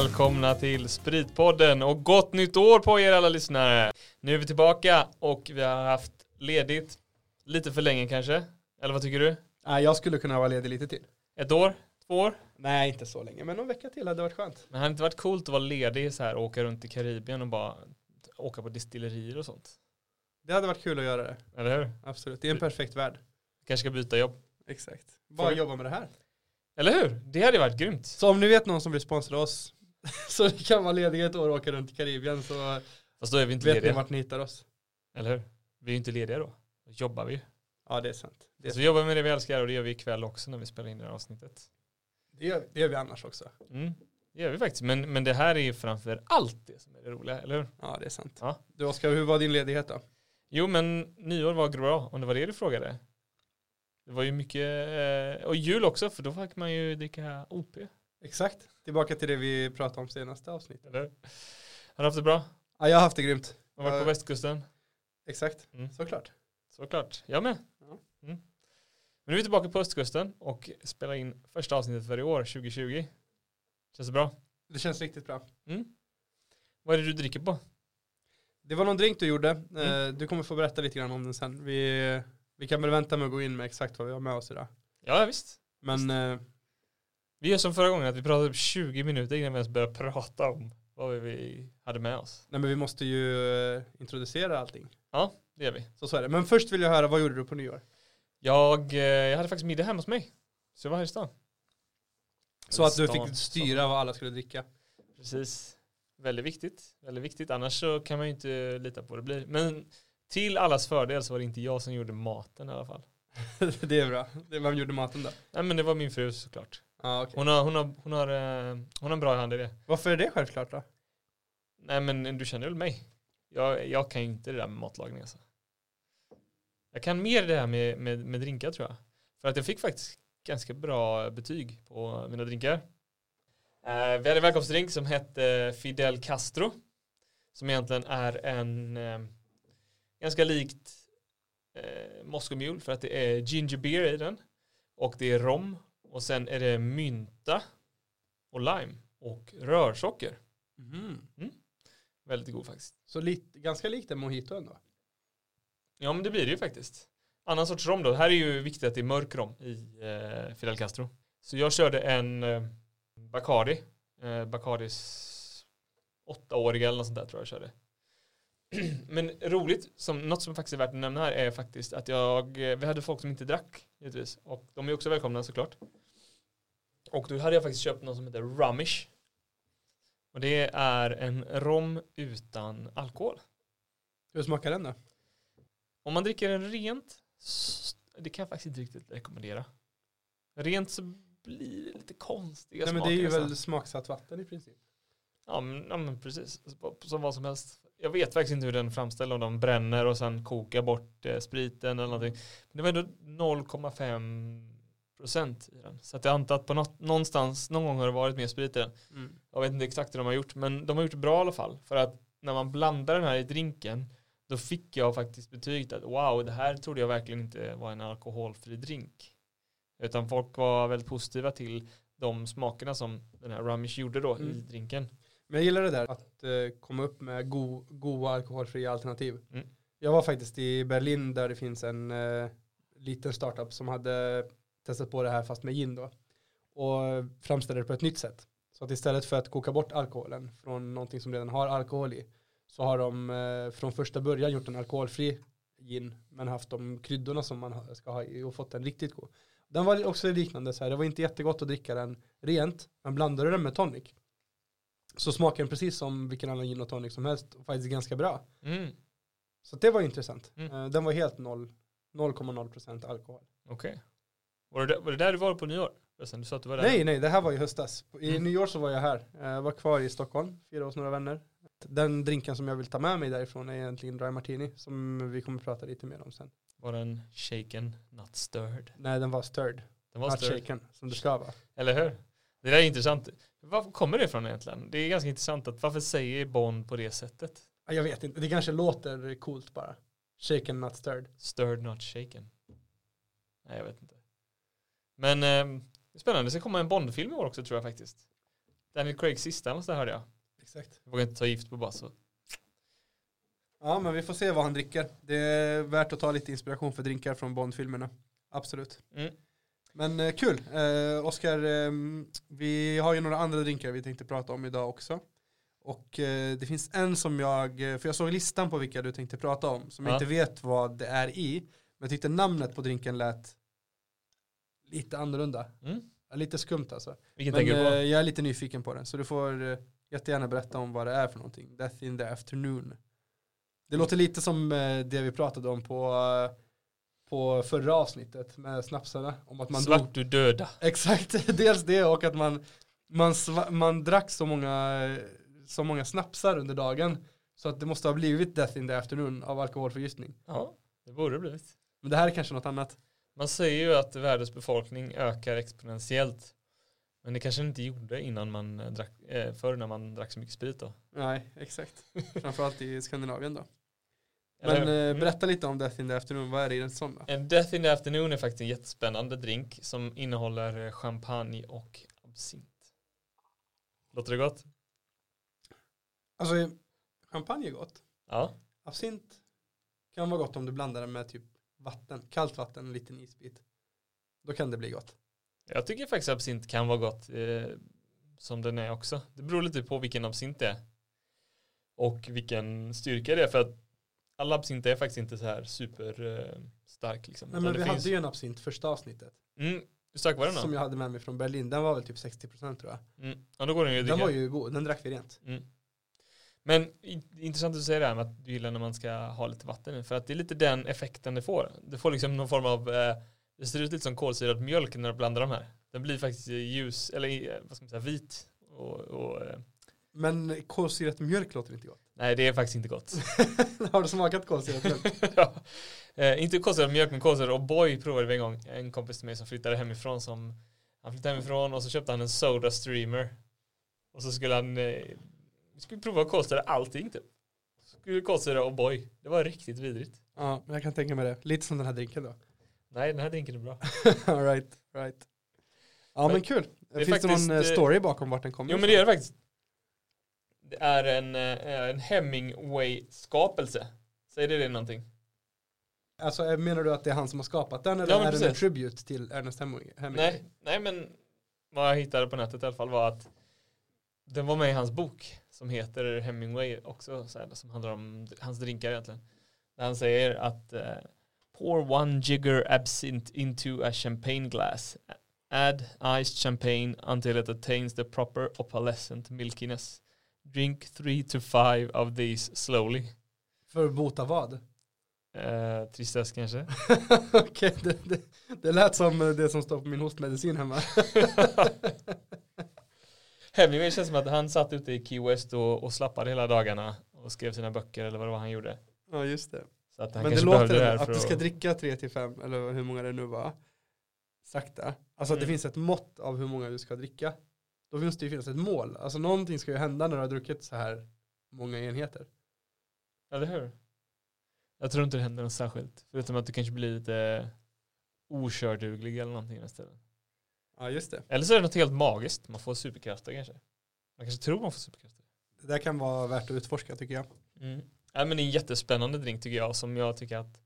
Välkomna till Spritpodden och gott nytt år på er alla lyssnare. Nu är vi tillbaka och vi har haft ledigt lite för länge kanske. Eller vad tycker du? Nej, jag skulle kunna vara ledig lite till. Ett år? Två år? Nej, inte så länge, men någon vecka till hade varit skönt. Men hade det inte varit coolt att vara ledig så här och åka runt i Karibien och bara åka på distillerier och sånt? Det hade varit kul att göra det. Eller hur? Absolut, det är en perfekt värld. Kanske ska byta jobb. Exakt. Bara jobba med det här. Eller hur? Det hade varit grymt. Så om ni vet någon som vill sponsra oss så vi kan vara lediga ett år och åka runt i Karibien så Fast då är vi inte vet ni lediga. vart ni hittar oss. Eller hur? Vi är ju inte lediga då. Då jobbar vi ju. Ja, det är sant. Det, Så vi jobbar med det vi älskar och det gör vi ikväll också när vi spelar in det här avsnittet. det, gör, det gör vi annars också. Mm. Det gör vi faktiskt. Men, men det här är ju framför allt det som är det roliga, eller hur? Ja, det är sant. Ja. Du Oskar, hur var din ledighet då? Jo, men nyår var bra, om det var det du frågade. Det var ju mycket, eh, och jul också, för då fick man ju dricka OP. Exakt. Tillbaka till det vi pratade om senaste avsnittet. Eller? Har du haft det bra? Ja, jag har haft det grymt. Har varit på västkusten? Exakt. Mm. Såklart. Såklart, jag med. Ja. Mm. Men nu är vi tillbaka på östkusten och spelar in första avsnittet för i år, 2020. Känns det bra? Det känns riktigt bra. Mm. Vad är det du dricker på? Det var någon drink du gjorde. Mm. Eh, Du kommer få berätta lite grann om den sen. Vi, vi kan väl vänta med att gå in med exakt vad vi har med oss idag. Ja, visst. Men eh, Vi gör som förra gången, att vi pratade typ 20 minuter innan vi ens började prata om vad vi hade med oss. nej, men vi måste ju eh, introducera allting. Ja, det gör vi. Så så är det. Men först vill jag höra, vad gjorde du på nyår? Jag, eh, jag hade faktiskt middag hemma hos mig. Så jag var här i stan. Så att du Stan, fick styra vad alla skulle dricka. Precis. Väldigt viktigt. Väldigt viktigt. Annars så kan man ju inte lita på vad det blir. Men till allas fördel så var det inte jag som gjorde maten i alla fall. det är bra. Vem gjorde maten då? Nej men det var min fru såklart. Ah, okay. Hon har, hon har, hon har, eh, hon har en bra hand i det. Varför är det självklart då? Nej men du känner väl mig? Jag, jag kan inte det där med matlagning alltså. Jag kan mer det här med, med, med drinkar tror jag. För att jag fick faktiskt ganska bra betyg på mina drinkar. Eh, vi hade en välkomstdrink som hette Fidel Castro. Som egentligen är en eh, ganska likt eh, Moscow Mule för att det är ginger beer i den. Och det är rom. Och sen är det mynta och lime och rörsocker. Väldigt god faktiskt. Så lite, ganska likt en mojito ändå. Ja men det blir det ju faktiskt. Annan sorts rom då. Här är ju viktigt att det är mörk rom i eh, Fidel Castro. Så jag körde en eh, Bacardi. Eh, Bacardis åttaåriga eller något sånt där tror jag jag körde. men roligt, som, något som faktiskt är värt att nämna här är faktiskt att jag, eh, vi hade folk som inte drack givetvis. Och de är också välkomna såklart. Och då hade jag faktiskt köpt något som heter Rumish. Och det är en rom utan alkohol. Hur smakar den då? Om man dricker den rent, det kan jag faktiskt inte riktigt rekommendera. Rent så blir det lite konstiga Nej, men det smaker är ju nästan. väl smaksatt vatten i princip. Ja men, ja men precis, som vad som helst. Jag vet faktiskt inte hur den framställer, om de bränner och sen kokar bort eh, spriten eller någonting. Men det var ändå 0,5 procent i den. Så att jag antar att på något, någonstans, någon gång har det varit mer sprit i den. Jag vet inte exakt hur de har gjort, men de har gjort det bra i alla fall. För att när man blandar den här i drinken, då fick jag faktiskt betyget att wow, det här trodde jag verkligen inte var en alkoholfri drink. Utan folk var väldigt positiva till de smakerna som den här Rumish gjorde då i Mm. drinken. Men jag gillar det där att eh, komma upp med go, goda alkoholfria alternativ. Mm. Jag var faktiskt i Berlin där det finns en eh, liten startup som hade testat på det här fast med gin då. Och framställde det på ett nytt sätt. Så att istället för att koka bort alkoholen från någonting som redan har alkohol i så har de eh, från första början gjort en alkoholfri gin men haft de kryddorna som man ska ha i och fått den riktigt god. Den var också liknande så här, det var inte jättegott att dricka den rent men blandade den med tonic så smakar den precis som vilken annan gin och tonic som helst och faktiskt ganska bra. Mm. Så det var intressant. Mm. Eh, Den var helt noll 0,0% alkohol. Okej. Var, det där- var det där du var på nyår? Du sa att du var där? Nej, nej, det här var i höstas. I Mm. nyår så var jag här. Jag var kvar i Stockholm, firade hos några vänner. Den drinken som jag vill ta med mig därifrån är egentligen Dry Martini, som vi kommer prata lite mer om sen. Var den shaken, not stirred? Nej, den var stirred, Den var not stirred. shaken, som det ska vara. Eller hur? Det där är intressant. Var kommer det ifrån egentligen? Det är ganska intressant att varför säger Bond på det sättet? Ja, Jag vet inte, det kanske låter coolt bara. Shaken, not stirred. Stirred not shaken. Nej, jag vet inte. Men eh, spännande, det ska komma en Bond-film i år också tror jag faktiskt. Daniel Craigs sista måste jag hörde jag. Exakt. Jag vågar inte ta gift på bara så. Ja, men vi får se vad han dricker. Det är värt att ta lite inspiration för drinkar från Bond-filmerna. Absolut. Mm. Men eh, kul. Eh, Oskar, eh, vi har ju några andra drinkar vi tänkte prata om idag också. Och eh, det finns en som jag, eh, för jag såg listan på vilka du tänkte prata om, som jag Ja. inte vet vad det är i. Men jag tyckte namnet på drinken lät lite annorlunda. Mm. Lite skumt alltså. Vilken Men tänker du på? eh, jag är lite nyfiken på den, så du får eh, jättegärna berätta om vad det är för någonting. Death in the afternoon. Det låter lite som eh, det vi pratade om på, på förra avsnittet med snapsarna. Om att man dog. Svart du döda. Exakt, dels det och att man, man, man drack så många, så många snapsar under dagen. Så att det måste ha blivit death in the afternoon av alkoholförgiftning. Ja, det borde det blivit. Men det här är kanske något annat. Man säger ju att världens befolkning ökar exponentiellt. Men det kanske inte gjorde innan man eh, drack, eh, förr när man drack så mycket sprit då. Nej, exakt. Framförallt i Skandinavien då. Eller- Men eh, mm. berätta lite om death in the afternoon, vad är det i en sån då? En Death in the Afternoon är faktiskt en jättespännande drink som innehåller eh, champagne och absint. Låter det gott? Alltså, champagne är gott. Ja. Absint kan vara gott om du blandar det med typ vatten, kallt vatten, en liten isbit. Då kan det bli gott. Jag tycker faktiskt absint kan vara gott eh, som den är också. Det beror lite på vilken absint det är. Och vilken styrka det är för att alla absint är faktiskt inte så här super eh, liksom. Nej, men vi finns- hade ju en absint första avsnittet. Mm, hur stark var den Som då? jag hade med mig från Berlin. Den var väl typ 60% tror jag. Mm. Ja då går den ju Den var ju god, den drack vi rent. Mm. Men intressant att säga det här med att du gillar när man ska ha lite vatten i. För att det är lite den effekten det får. Det får liksom någon form av, eh, det ser ut lite som kolsyrad mjölk när du blandar de här. Den blir faktiskt ljus, eller eh, vad ska man säga, vit. Och, och, eh, Men kolsyrat mjölk låter inte gott. nej det är faktiskt inte gott. Har du smakat kolsyrat mjölk? ja. eh, inte kolsyrad mjölk men kolsyrad O'boy provade vi en gång. En kompis till mig som flyttade hemifrån som han flyttade hemifrån och så köpte han en soda streamer. Och så skulle han vi skulle prova att kolsyra allting typ. Skulle kolsyra O'boy. Det var riktigt vidrigt. ja, men jag kan tänka mig det. Lite som den här drinken då. Nej den här drinken är bra. All right, right. Ja men, Men kul. är Finns det någon eh, story bakom vart den kommer Jo men det är det faktiskt. Det är en, eh, en Hemingway-skapelse. Säger det, det någonting? Alltså eh, menar du att det är han som har skapat den eller Ja, är den en tribute till Ernest? Hemingway? Nej, nej men vad jag hittade på nätet i alla fall var att den var med i hans bok som heter Hemingway också, så här, som handlar om hans drinkar egentligen. Där han säger att eh, pour one jigger absinthe into a champagne glass. Add iced champagne until it attains the proper opalescent milkiness. Drink three to five of these slowly. För att bota vad? Eh, tristess kanske. Okej, det, det, det lät som eh, det som står på min hostmedicin hemma. Hemingway känns som att han satt ute i Key West och, och slappade hela dagarna och skrev sina böcker eller vad det var han gjorde. ja just det. Så att han Men det låter det här att för du ska dricka 3 till 5 eller hur många det nu var. Sakta. Alltså att det Mm. finns ett mått av hur många du ska dricka. Då måste det ju finnas ett mål. Alltså någonting ska ju hända när du har druckit så här många enheter. Eller hur? Jag tror inte det händer något särskilt. Förutom att du kanske blir lite okörduglig eller någonting istället. Ja just det. Eller så är det något helt magiskt. Man får superkrafter kanske. Man kanske tror man får superkrafter. Det där kan vara värt att utforska tycker jag. Mm. Ja, men det är en jättespännande drink tycker jag. Som jag tycker att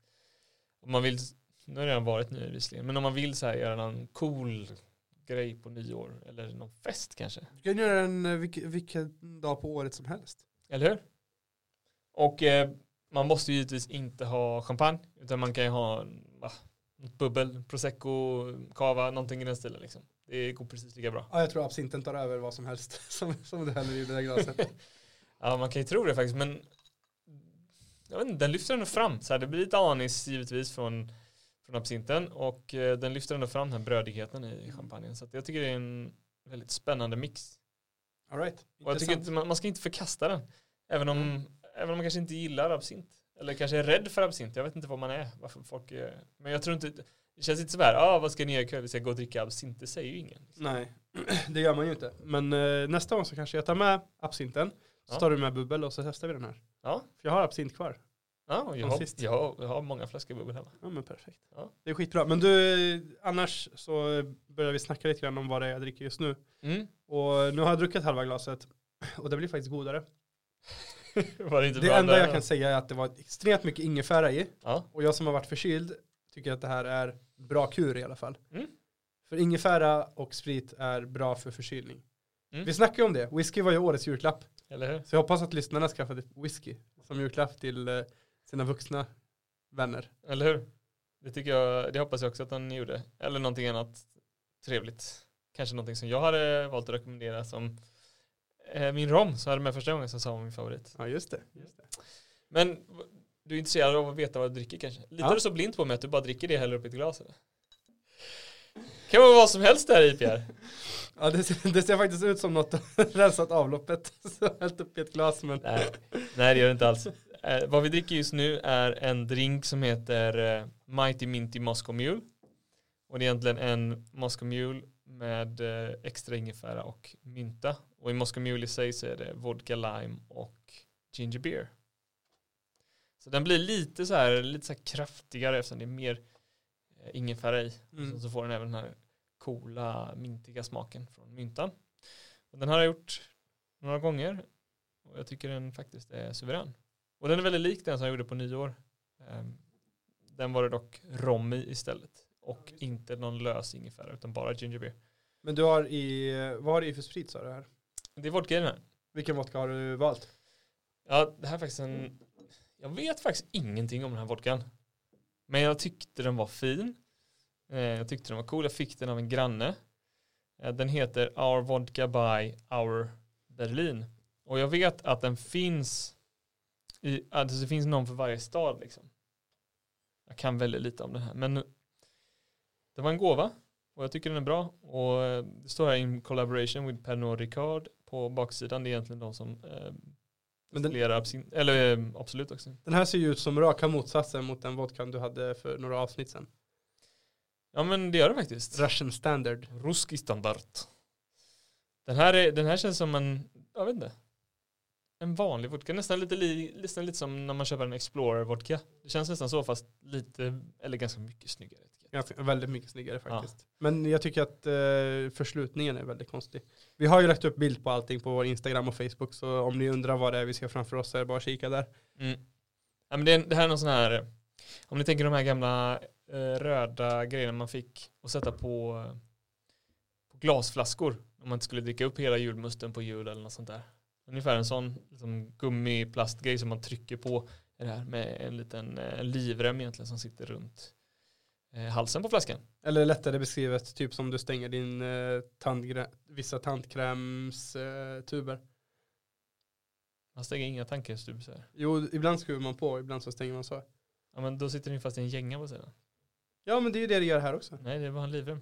om man vill, nu har det redan varit nyår visserligen, men om man vill så här göra någon cool grej på nyår eller någon fest kanske. Du kan göra den eh, vilken, vilken dag på året som helst. Eller hur? Och eh, man måste ju givetvis inte ha champagne utan man kan ju ha något bubbel, prosecco, cava, någonting i den stilen liksom. Det går precis lika bra. Ja jag tror absinten tar över vad som helst som, som du häller i det där glaset. Ja man kan ju tro det faktiskt men jag vet inte, den lyfter ändå fram. Så här, det blir lite anis givetvis från, från absinten och eh, den lyfter ändå fram den här brödigheten i champagnen. Så jag tycker det är en väldigt spännande mix. All right. Och jag tycker inte, man, man ska inte förkasta den. Även om, även om man kanske inte gillar absint. Eller kanske är rädd för absint. Jag vet inte vad man är. Varför folk är. Men jag tror inte, det känns inte så här, ah, vad ska ni göra ikväll? Vi ska gå och dricka absint. Det säger ju ingen. Nej, det gör man ju inte. Men eh, nästa gång så kanske jag tar med absinten. Så Ja. tar du med bubbel och så testar vi den här. Ja, För jag har absint kvar. Ja, jag har, sist. jag, har, jag har många flaskor bubbel hemma. Ja men perfekt. Ja. Det är skitbra. Men du, annars så börjar vi snacka lite grann om vad det är jag dricker just nu. Mm. Och nu har jag druckit halva glaset och det blir faktiskt godare. Var det inte Det enda jag kan säga är att det var extremt mycket ingefära i. Ja. Och jag som har varit förkyld tycker att det här är bra kur i alla fall. Mm. För ingefära och sprit är bra för förkylning. Mm. Vi snackade om det. Whisky var ju årets julklapp. Eller hur? Så jag hoppas att lyssnarna skaffade whisky som julklapp till eh, sina vuxna vänner. Eller hur? Det tycker jag, det hoppas jag också att han gjorde. Eller någonting annat trevligt. Kanske någonting som jag hade valt att rekommendera som min rom som jag hade med första gången som sa var min favorit. Ja just det. Just det. Men du är intresserad av att veta vad du dricker kanske? Litar Ja. du så blint på mig att du bara dricker det och häller upp i ett glas eller? Kan vara vad som helst där i Pierre. Ja det ser, det ser faktiskt ut som något rensat avloppet. Så hällt upp i ett glas men Nej, nej det gör det inte alls. Eh, vad vi dricker just nu är en drink som heter eh, Mighty Minty Moscow Mule. Och det är egentligen en Moscow Mule med eh, extra ingefära och mynta. Och i Moscow Mule i sig så är det vodka lime och ginger beer. Så den blir lite så här, lite så här kraftigare eftersom det är mer eh, ingefära i. Mm. Så får den även den här coola mintiga smaken från myntan. Och den har jag gjort några gånger och jag tycker den faktiskt är suverän. Och den är väldigt lik den som jag gjorde på nyår. Ehm, Den var det dock rom i istället. Och inte någon lös ingefära utan bara ginger beer. Men du har i, vad har du i för sprit sa du här? Det är vodka i den här. Vilken vodka har du valt? Ja, det här är faktiskt en... Jag vet faktiskt ingenting om den här vodkan. Men jag tyckte den var fin. Eh, Jag tyckte den var cool. Jag fick den av en granne. Eh, Den heter Our Vodka by Our Berlin. Och jag vet att den finns i, alltså det finns någon för varje stad liksom. Jag kan väldigt lite om den här. Men det var en gåva. Och jag tycker den är bra. Och eh, det står här in collaboration with Pernod Ricard på baksidan. Det är egentligen de som eh, Men den, absin- eller eh, absolut också. den här ser ju ut som raka motsatsen mot den vodkan du hade för några avsnitt sedan. Ja men det gör det faktiskt. Russian standard. Ruski standard. Den här, är, den här känns som en, jag vet inte. En vanlig vodka, nästan lite, li, nästan lite som när man köper en Explorer vodka. Det känns nästan så fast lite, eller ganska mycket snyggare. Ganska, väldigt mycket snyggare faktiskt. Men jag tycker att eh, förslutningen är väldigt konstig. Vi har ju lagt upp bild på allting på vår Instagram och Facebook så om ni undrar vad det är vi ser framför oss så är det bara att kika där. Mm. Ja, men det, det här är någon sån här, om ni tänker de här gamla eh, röda grejerna man fick att sätta på, på glasflaskor om man inte skulle dricka upp hela julmusten på jul eller något sånt där. Ungefär en sån liksom, gummiplastgrej som man trycker på det här med en liten eh, livrem egentligen som sitter runt halsen på flaskan. Eller lättare beskrivet, typ som du stänger din eh, tandgrä- vissa tandkrämstuber. Eh. Man stänger inga tankestubsar. jo, ibland skruvar man på, ibland så stänger man så. Ja men då sitter den fast i en gänga på sidan. Ja, men det är ju det det gör här också. Nej det var en livrem.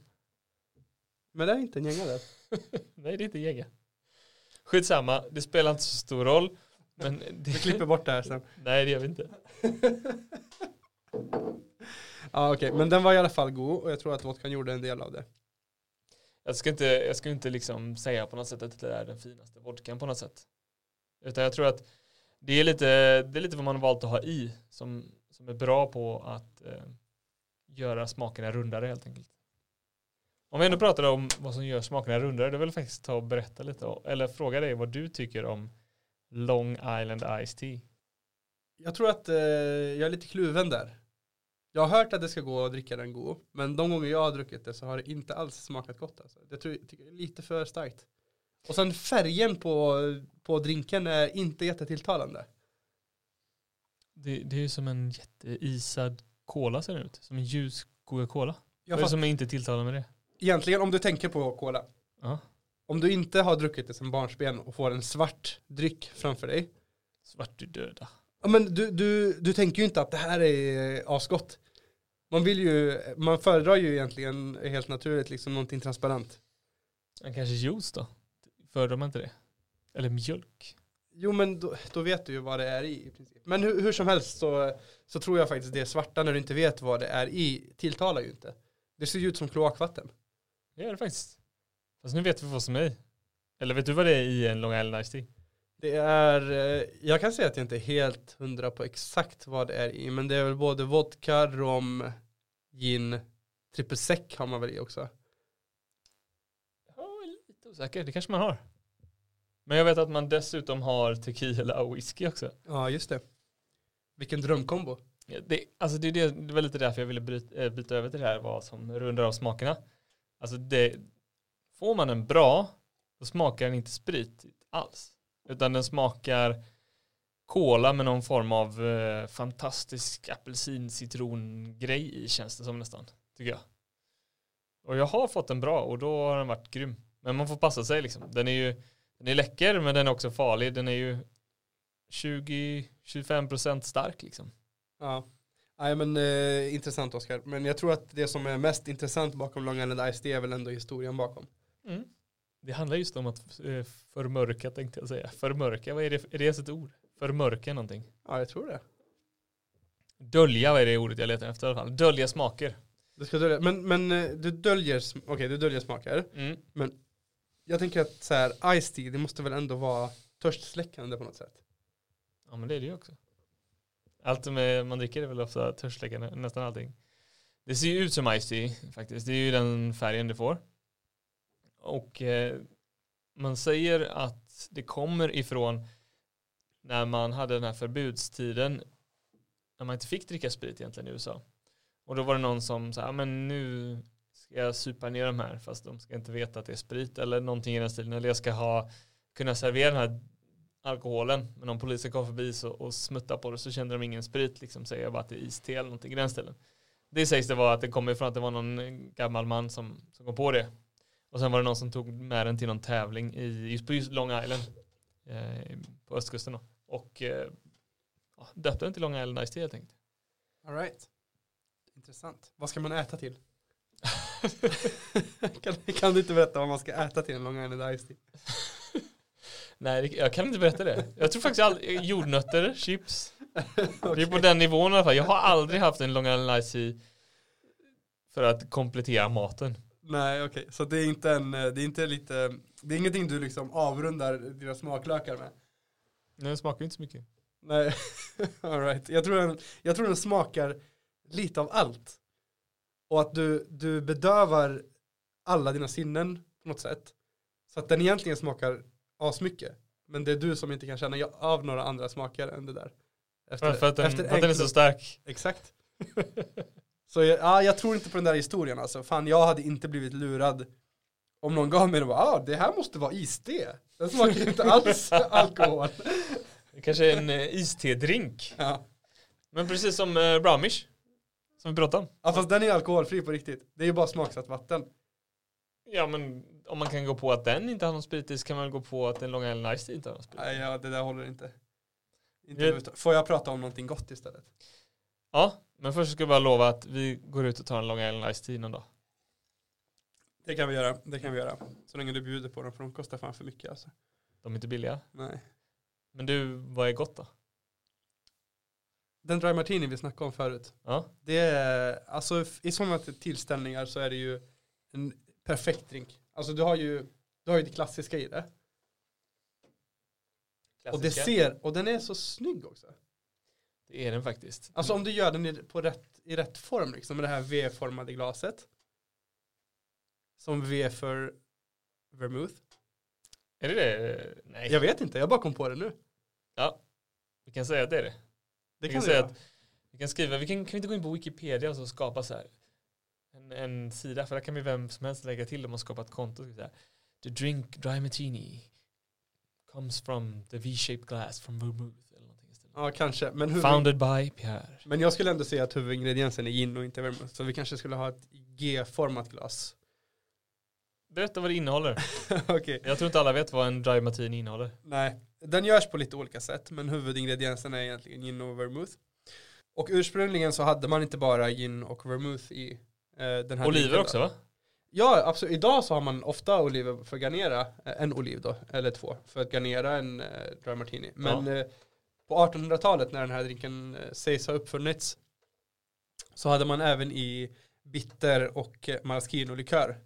Men det är inte en gänga där. Nej det är inte gänga. Skitsamma, det spelar inte så stor roll. Men det, Vi klipper bort det här sen. Nej det gör vi inte. Ja, okej. Men den var i alla fall god och jag tror att vodkan gjorde en del av det. Jag ska inte, jag ska inte liksom säga på något sätt att det är den finaste vodkan på något sätt. Utan jag tror att det är lite, det är lite vad man har valt att ha i som, som är bra på att eh, göra smakerna rundare helt enkelt. Om vi ändå pratar om vad som gör smakerna rundare, då vill jag faktiskt ta och berätta lite, eller fråga dig vad du tycker om Long Island Iced Tea. Jag tror att eh, jag är lite kluven där. Jag har hört att det ska gå att dricka den god, men de gånger jag har druckit det så har det inte alls smakat gott. Alltså. Det tror jag tycker jag är lite för starkt. Och sen färgen på, på drinken är inte jättetilltalande. Det, det är ju som en jätteisad cola ser det ut, som en ljus Coca-Cola. Vad är det som är inte tilltalande med det? egentligen om du tänker på cola. Ja. Om du inte har druckit det som barnsben och får en svart dryck framför dig. Svart i döda. Ja, men du, du, du tänker ju inte att det här är asgott. Man vill ju, man föredrar ju egentligen helt naturligt liksom någonting transparent. Men kanske juice då? Föredrar man inte det? Eller mjölk? Jo men då, då vet du ju vad det är i i princip. Men hur, hur som helst så, så tror jag faktiskt det svarta när du inte vet vad det är i tilltalar ju inte. Det ser ju ut som kloakvatten. Det gör det faktiskt. Fast nu vet vi vad som är i. Eller vet du vad det är i en Long Island Iced Tea? Det är, eh, jag kan säga att jag inte är helt hundra på exakt vad det är i, men det är väl både vodka, rom, gin, triple sec har man väl i också. Ja, lite osäker. Det kanske man har. Men jag vet att man dessutom har tequila och whisky också. Ja, just det. Vilken drömkombo. Det, alltså det, det, det var lite därför jag ville bryta, äh, byta över till det här vad som rundar av smakerna. Alltså det, får man en bra, då smakar den inte sprit alls. Utan den smakar kola med någon form av eh, fantastisk apelsin citron grej i känns det som nästan, tycker jag. Och jag har fått en bra och då har den varit grym. Men man får passa sig liksom. Den är ju den är läcker men den är också farlig. Den är ju 20-25% stark liksom. Ja. Nej men eh, intressant Oskar. Men jag tror att det som är mest intressant bakom Long Island Ice det är väl ändå historien bakom. Mm. Det handlar just om att eh, förmörka tänkte jag säga. Förmörka, vad är det? Är det ens ett ord? Förmörka någonting? Ja jag tror det. Dölja, vad är det ordet jag letar efter i alla fall? Dölja smaker. Du ska dölja, men, men eh, du döljer, okej okay, du döljer smaker. Mm. Men jag tänker att så här, Ice Tea, det måste väl ändå vara törstsläckande på något sätt. Ja men det är det ju också. Allt med, man dricker är väl ofta törstsläckande, nästan allting. Det ser ju ut som Ice Tea faktiskt. Det är ju den färgen det får. Och eh, man säger att det kommer ifrån när man hade den här förbudstiden när man inte fick dricka sprit egentligen i USA. Och då var det någon som sa, men nu ska jag supa ner de här fast de ska inte veta att det är sprit eller någonting i den stilen. Eller jag ska ha, kunna servera den här alkoholen. Men om polisen kom förbi så, och smuttade på det så kände de ingen sprit liksom. Säger jag bara att det är iste eller någonting i den stilen. Det sägs det var att det kommer ifrån att det var någon gammal man som, som kom på det. Och sen var det någon som tog med den till någon tävling i, just på just Long Island. Eh, på östkusten då. Och eh, döpte den till Long Island Ice Tea helt enkelt. All right. Intressant. Vad ska man äta till? kan, kan, du inte berätta vad man ska äta till en Long Island Ice Tea? Nej, jag kan inte berätta det. Jag tror faktiskt aldrig, jordnötter, chips. okay. Det är på den nivån i alla fall. Jag har aldrig haft en Long Island Ice Tea för att komplettera maten. Nej, okej. Okay. Så det är inte en, det är inte lite, det är ingenting du liksom avrundar dina smaklökar med? Nej, den smakar inte så mycket. Nej, alright. Jag tror den, jag tror den smakar lite av allt. Och att du, du bedövar alla dina sinnen på något sätt. Så att den egentligen smakar asmycket. Men det är du som inte kan känna av några andra smaker än det där. Efter, för att den, efter att den är så stark. Exakt. så jag, ja, jag tror inte på den där historien alltså. Fan, jag hade inte blivit lurad om någon gav mig det bara, ah, det här måste vara iste. Den smakar inte alls alkohol. Det kanske är en uh, iste-drink. Ja. Men precis som uh, brownish. Som vi pratade om. Ja fast den är alkoholfri på riktigt. Det är ju bara smaksatt vatten. Ja men om man kan gå på att den inte har någon sprit i så kan man gå på att den Long Island Ice inte har någon sprit Nej ja, det där håller inte. inte jag... Får jag prata om någonting gott istället? Ja, men först ska jag bara lova att vi går ut och tar en Long Island Ice Tea någon dag. Det kan vi göra, det kan vi göra. Så länge du bjuder på dem för de kostar fan för mycket alltså. De är inte billiga? Nej. Men du, vad är gott då? Den dry martini vi snackade om förut. Ja. Det är, alltså i sådana tillställningar så är det ju en perfekt drink. Alltså du har ju, du har ju det klassiska i det. Klassiska. Och det ser, och den är så snygg också. Det är den faktiskt. Alltså om du gör den på rätt, i rätt form liksom, med det här V-formade glaset. Som V för vermouth. Är det det? Nej. Jag vet inte, jag bara kom på det nu. Ja, vi kan säga att det är det. Det kan vi säga att vi kan skriva, vi kan, kan vi inte gå in på Wikipedia och så skapa så här en, en sida, för där kan vi vem som helst lägga till om och skapa ett konto. Så här, the drink dry martini comes from the V-shaped glass from vermouth. Eller någonting Ja, kanske. Men huvud... Founded by Pierre. Men jag skulle ändå säga att huvudingrediensen är gin och inte vermouth. Så vi kanske skulle ha ett G-format glas. Berätta vad det innehåller. okay. Jag tror inte alla vet vad en dry martini innehåller. Nej, den görs på lite olika sätt. Men huvudingredienserna är egentligen gin och vermouth. Och ursprungligen så hade man inte bara gin och vermouth i eh, den här Oliver också va? Ja, absolut. Idag så har man ofta oliver för att garnera, eh, en oliv då, eller två, för att garnera en eh, dry martini. Men ja. eh, på 1800-talet när den här drinken eh, sägs ha uppfunnits så hade man även i bitter och eh, maraschino-likör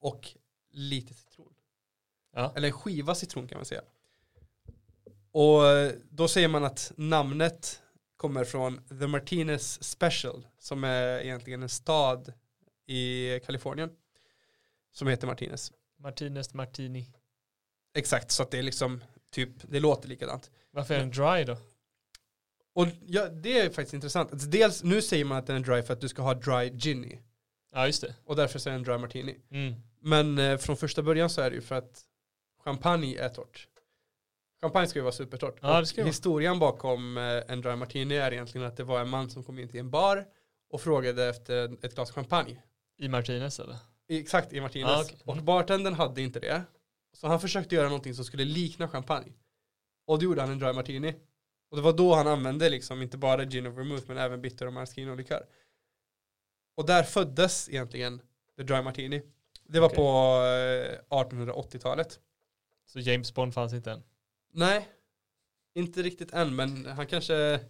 och lite citron. Ja. Eller en skiva citron kan man säga. Och då säger man att namnet kommer från The Martinez Special som är egentligen en stad i Kalifornien som heter Martinez. Martinez Martini. Exakt, så att det är liksom typ, det låter likadant. Varför är den dry då? Och ja, det är faktiskt intressant. Alltså, dels, nu säger man att den är dry för att du ska ha dry ginny. Ja, just det. Och därför så är den dry martini. Mm. Men eh, från första början så är det ju för att champagne är torrt. Champagne ska ju vara supertorrt. Ja, det Och ska vara. historien bakom eh, en dry martini är egentligen att det var en man som kom in till en bar och frågade efter ett glas champagne. I Martinez eller? I- Exakt i Martinez. Ah. Och Mm. bartendern hade inte det. Så han försökte göra någonting som skulle likna champagne. Och då gjorde han en dry martini. Och det var då han använde liksom inte bara gin och vermouth men även bitter och maraschino likör. Och där föddes egentligen the dry martini. Det var Okej. på eh, 1880-talet. Så James Bond fanns inte än? Nej, inte riktigt än men han kanske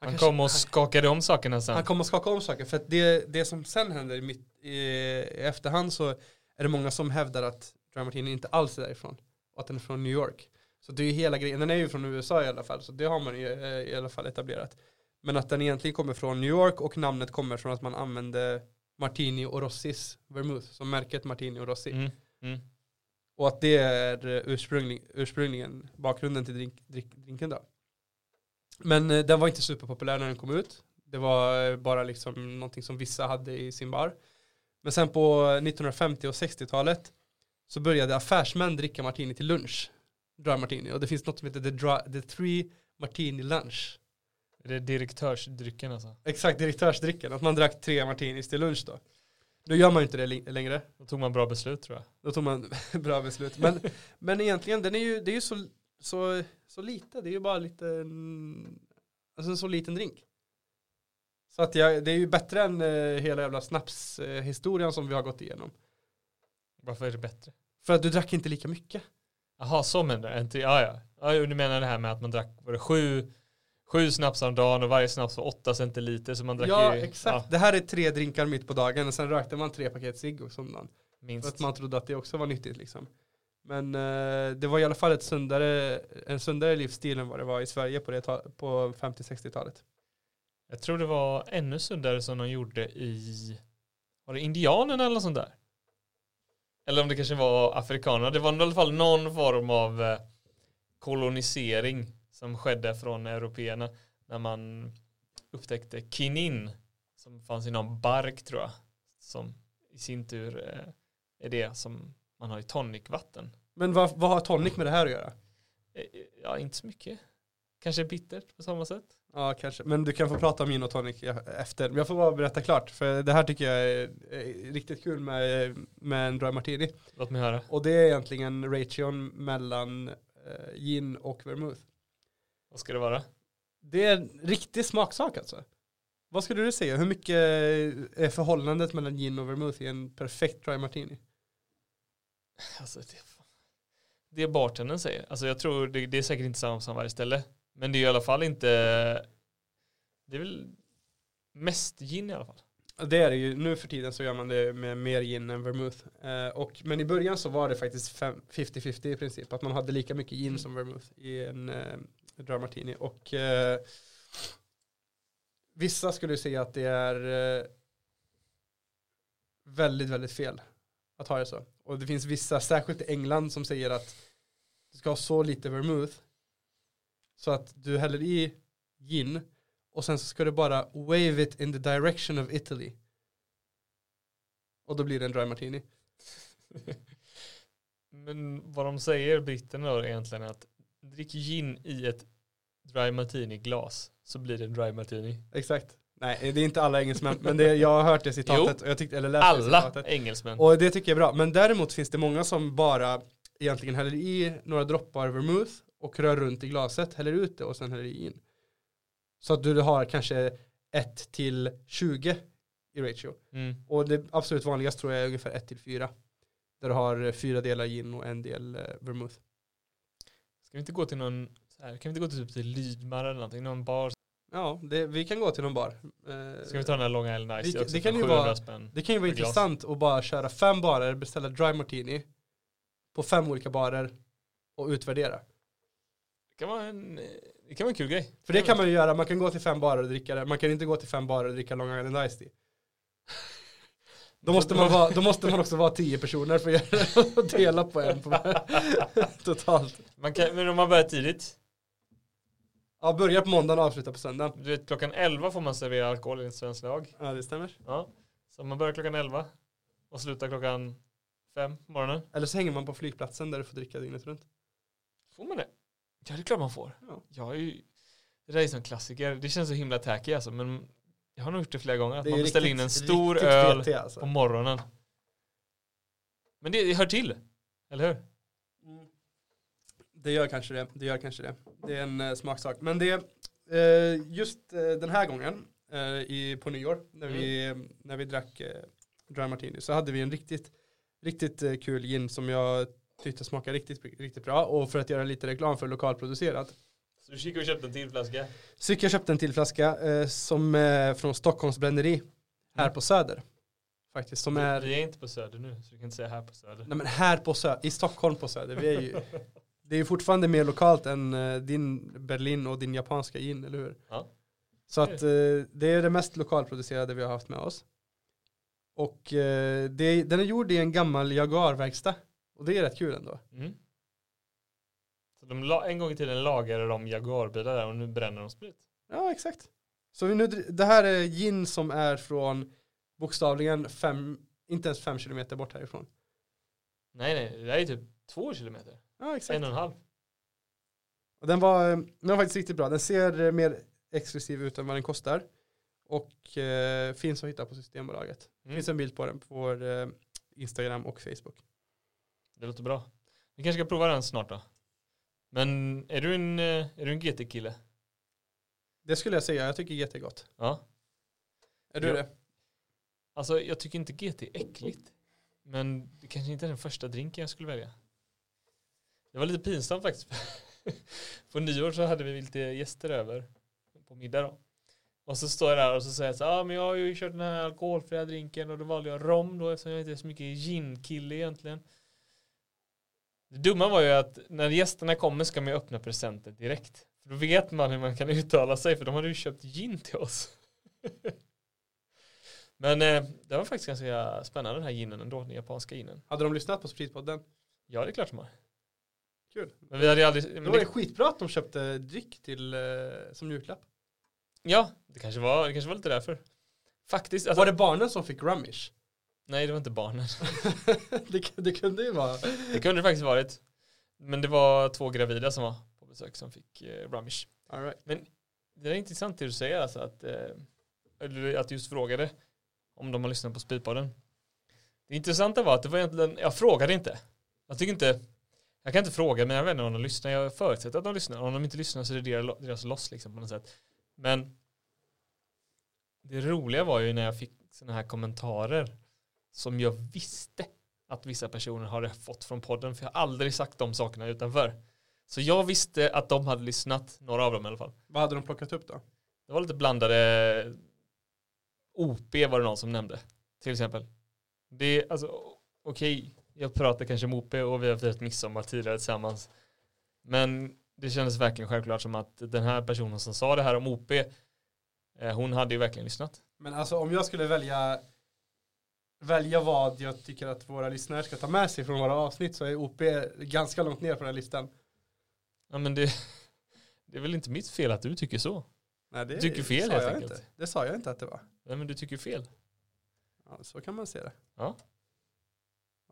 Han, kanske- kom och skakade om sakerna sen. Han kommer att skaka om saker för att det, det som sen händer i, mitt, i, i efterhand så är det många som hävdar att Dry Martini inte alls är därifrån och att den är från New York. Så det är ju hela grejen, den är ju från USA i alla fall så det har man ju eh, i alla fall etablerat. Men att den egentligen kommer från New York och namnet kommer från att man använde Martini och Rossis vermouth som märket Martini och Rossi. Mm. Mm. Och att det är eh, ursprunglig, ursprungligen bakgrunden till drink, drink, drinken då. Men eh, den var inte superpopulär när den kom ut. Det var eh, bara liksom någonting som vissa hade i sin bar. Men sen på 1950 och 60-talet så började affärsmän dricka martini till lunch. Dry martini. Och det finns något som heter the, dry, the three martini lunch. Är det direktörsdrycken alltså? Exakt, direktörsdricken. Att man drack tre martinis till lunch då. Nu gör man ju inte det längre. Då tog man bra beslut tror jag. Då tog man bra beslut. Men, men egentligen, den är ju, det är ju så, så, så lite. Det är ju bara lite, alltså en så liten drink. Så att jag, det är ju bättre än eh, hela jävla snapshistorien som vi har gått igenom. Varför är det bättre? För att du drack inte lika mycket. Jaha, så menar du? Inte, ja, ja. ja. Du menar det här med att man drack var det sju, sju snaps om dagen och varje snaps var åtta centiliter så man drack Ja, ju, exakt. Det här är tre drinkar mitt på dagen och sen rökte man tre paket cigg och. För minst. att man trodde att det också var nyttigt liksom. Men eh, det var i alla fall ett sundare, en sundare livsstil än vad det var i Sverige på, det på 50-60-talet. Jag tror det var ännu sundare som de gjorde i, var det indianerna eller sånt där? Eller om det kanske var afrikanerna. Det var i alla fall någon form av eh, kolonisering som skedde från européerna när man upptäckte kinin som fanns i någon bark tror jag som i sin tur eh, är det som man har i tonicvatten. Men vad, vad har tonic med det här att göra? Eh, Ja, inte så mycket. Kanske bittert på samma sätt. Ja, kanske. Men du kan få prata om gin och tonic efter. Men jag får bara berätta klart. För det här tycker jag är, riktigt kul med, med en dry martini. Låt mig höra. Och det är egentligen ration mellan eh, gin och vermouth. Vad ska det vara? Det är en riktig smaksak alltså. Vad skulle du säga? Hur mycket är förhållandet mellan gin och vermouth i en perfekt dry martini? Alltså det, det bartendern säger. Alltså jag tror det, det är säkert inte samma som varje ställe. Men det är i alla fall inte Det är väl mest gin i alla fall. Det är det ju, nu för tiden så gör man det med mer gin än vermouth. Eh, och, men i början så var det faktiskt fem- 50-50 i princip. Att man hade lika mycket gin som vermouth i en eh, dry martini. Och eh, vissa skulle säga att det är eh, väldigt, väldigt fel att ha det så. Och det finns vissa, särskilt i England, som säger att du ska ha så lite vermouth så att du häller i gin och sen så ska du bara wave it in the direction of Italy. Och då blir det en dry martini. Men vad de säger britterna då egentligen är att drick gin i ett dry martini glas så blir det en dry martini. Exakt. Nej, det är inte alla engelsmän, men det, jag har hört det citatet. Och jag tyckte, eller läst det Alla citatet. engelsmän. Och det tycker jag är bra. Men däremot finns det många som bara egentligen häller i några droppar vermouth och rör runt i glaset, häller ut det och sen häller i in. Så att du har kanske 1 till 20 i ratio. Mm. Och det absolut vanligast tror jag är ungefär 1 till 4. Där du har fyra delar gin och en del eh, vermouth. Vi inte gå till någon här, kan vi inte gå till typ till Lydmar eller någonting, någon bar? Ja, det, vi kan gå till någon bar. Eh, Ska vi ta den här långa L Nice? Det- Det, kan ju 700 vara-. Det kan ju vara intressant att bara köra fem barer, beställa dry martini på fem olika barer och utvärdera. Det kan vara en, det kan vara en kul grej. För det kan man ju göra, man kan gå till fem barer och dricka det. Man kan inte gå till fem barer och dricka Long Island Ice Tea. Då måste, man vara, då måste man också vara tio personer för att dela på en totalt. Man kan, men om man börjar tidigt. Ja, börja på måndagen och avsluta på söndagen. Du vet, klockan 11 får man servera alkohol enligt svensk lag. Ja, det stämmer. Ja. Så man börjar klockan 11 och slutar klockan 5 på morgonen. Eller så hänger man på flygplatsen där du får dricka dygnet runt. Får man det? Ja, det är klart man får. Ja. Jag är ju, det där är som klassiker. Det känns så himla tacky alltså, men jag har nog gjort det flera gånger. Att man beställer riktigt- in en stor öl PT, alltså. på morgonen. Men det, det hör till, eller hur? Det gör kanske det. Det gör kanske det. Det är en eh, smaksak. Men det, eh, just eh, den här gången i, på nyår när, vi, när vi drack Dry Martini så hade vi en riktigt, riktigt kul gin som jag tyckte smakade riktigt, riktigt bra. Och för att göra lite reklam för lokalproducerat. Så du kikade och köpte en till flaska? Så gick jag och köpte en till flaska eh, som är från Stockholms bränneri här på Söder. Faktiskt, som är, Vi är inte på Söder nu, så du kan inte säga här på Söder. nej men här på Söder, i Stockholm på Söder. Vi är ju, det är ju fortfarande mer lokalt än eh, din Berlin och din japanska gin, eller hur? Ja. Så att eh, det är det mest lokalproducerade vi har haft med oss. Och eh, det, den är gjord i en gammal Jaguar-verkstad. Och det är rätt kul ändå. Mm. Så de en gång i tiden lagade de Jaguarbilar där och nu bränner de sprit. Ja, exakt. Så nu, det här är gin som är från bokstavligen fem, inte ens fem kilometer bort härifrån. Nej, nej, det där är typ två kilometer. Ja, exakt. En och en halv. Och den var, den var faktiskt riktigt bra. Den ser eh, mer exklusiv ut än vad den kostar. Och eh, finns att hitta på Systembolaget. Det Mm. finns en bild på den på vår eh, Instagram och Facebook. Det låter bra. Vi kanske ska prova den snart då. Men är du en, eh, är du en GT-kille? Det skulle jag säga, jag tycker GT är gott. Ja. Är du Ja. det? Alltså jag tycker inte GT är äckligt. Men det kanske inte är den första drinken jag skulle välja. Det var lite pinsamt faktiskt. På nyår så hade vi lite gäster över på middag då. Och så står jag där och så säger jag så ah, men jag har ju kört den här alkoholfria drinken och då valde jag rom då eftersom jag inte är så mycket gin-kille egentligen. Det dumma var ju att när gästerna kommer ska man ju öppna presenten direkt. För då vet man hur man kan uttala sig för de hade ju köpt gin till oss. Men eh, det var faktiskt ganska spännande den här ginen ändå, den japanska ginen. Hade de lyssnat på Spritpodden? Ja det är klart som har. Kul. Men vi hade aldrig, Då men var det det, skitbra att de köpte dryck till, eh, som julklapp. ja det kanske, var, det kanske var lite därför. Faktiskt, alltså, var det barnen som fick rummish? Nej det var inte barnen. det, det kunde ju vara. Det kunde det faktiskt varit. Men det var två gravida som var på besök som fick eh, rummish. All right. Det är intressant det du säger alltså att, eh, att du just frågade om de har lyssnat på Speedpodden. Det intressanta var att det var egentligen, jag frågade inte. Jag tycker inte, jag kan inte fråga mina vänner om de lyssnar, jag förutsätter att de lyssnar. Om de inte lyssnar så är det deras loss liksom på något sätt. Men det roliga var ju när jag fick sådana här kommentarer som jag visste att vissa personer hade fått från podden, för jag har aldrig sagt de sakerna utanför. Så jag visste att de hade lyssnat, några av dem i alla fall. Vad hade de plockat upp då? Det var lite blandade OP var det någon som nämnde. Till exempel. Det är alltså okej, jag pratar kanske om OP och vi har firat midsommar tidigare tillsammans. Men det kändes verkligen självklart som att den här personen som sa det här om OP eh, hon hade ju verkligen lyssnat. Men alltså om jag skulle välja välja vad jag tycker att våra lyssnare ska ta med sig från våra avsnitt så är OP ganska långt ner på den här listan. Ja men det, det är väl inte mitt fel att du tycker så. Nej, det Du tycker fel, helt enkelt. inte. Det sa jag inte att det var. Nej men du tycker fel. Ja, så kan man se det. Ja.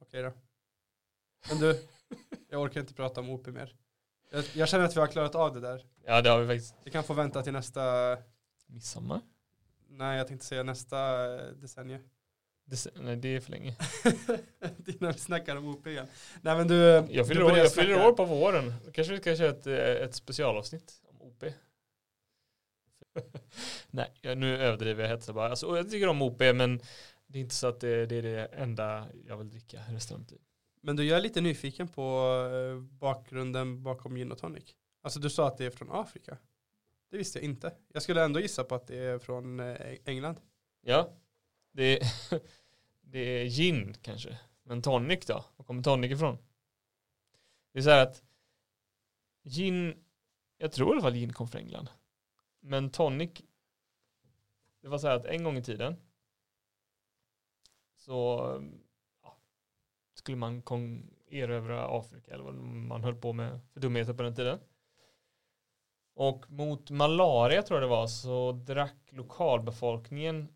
Okej då. Men du, jag orkar inte prata om OP mer. Jag, jag känner att vi har klarat av det där. Ja det har vi faktiskt. Vi kan få vänta till nästa, Midsommar? nej jag tänkte säga nästa decennie. Det, nej det är för länge. Det är när vi snackar om OP igen. Nej men du, Jag du fyller, år, börjar jag fyller år på våren. Kanske vi ska köra ett, eh, ett specialavsnitt om OP. Nej, nu överdriver jag hetsar bara. Alltså, jag tycker om OP men det är inte så att det, det är det enda jag vill dricka resten av mitt liv. Men du, jag är lite nyfiken på eh, bakgrunden bakom gin och tonic. Alltså du sa att det är från Afrika. Det visste jag inte. Jag skulle ändå gissa på att det är från eh, England. Ja, det är, det är gin kanske. Men tonic då? Var kommer tonic ifrån? Det är så här att gin Jag tror i alla fall gin kom från England. Men tonic, det var så här att en gång i tiden så ja, skulle man erövra Afrika eller vad man höll på med för dumheter på den tiden. Och mot malaria tror jag det var så drack lokalbefolkningen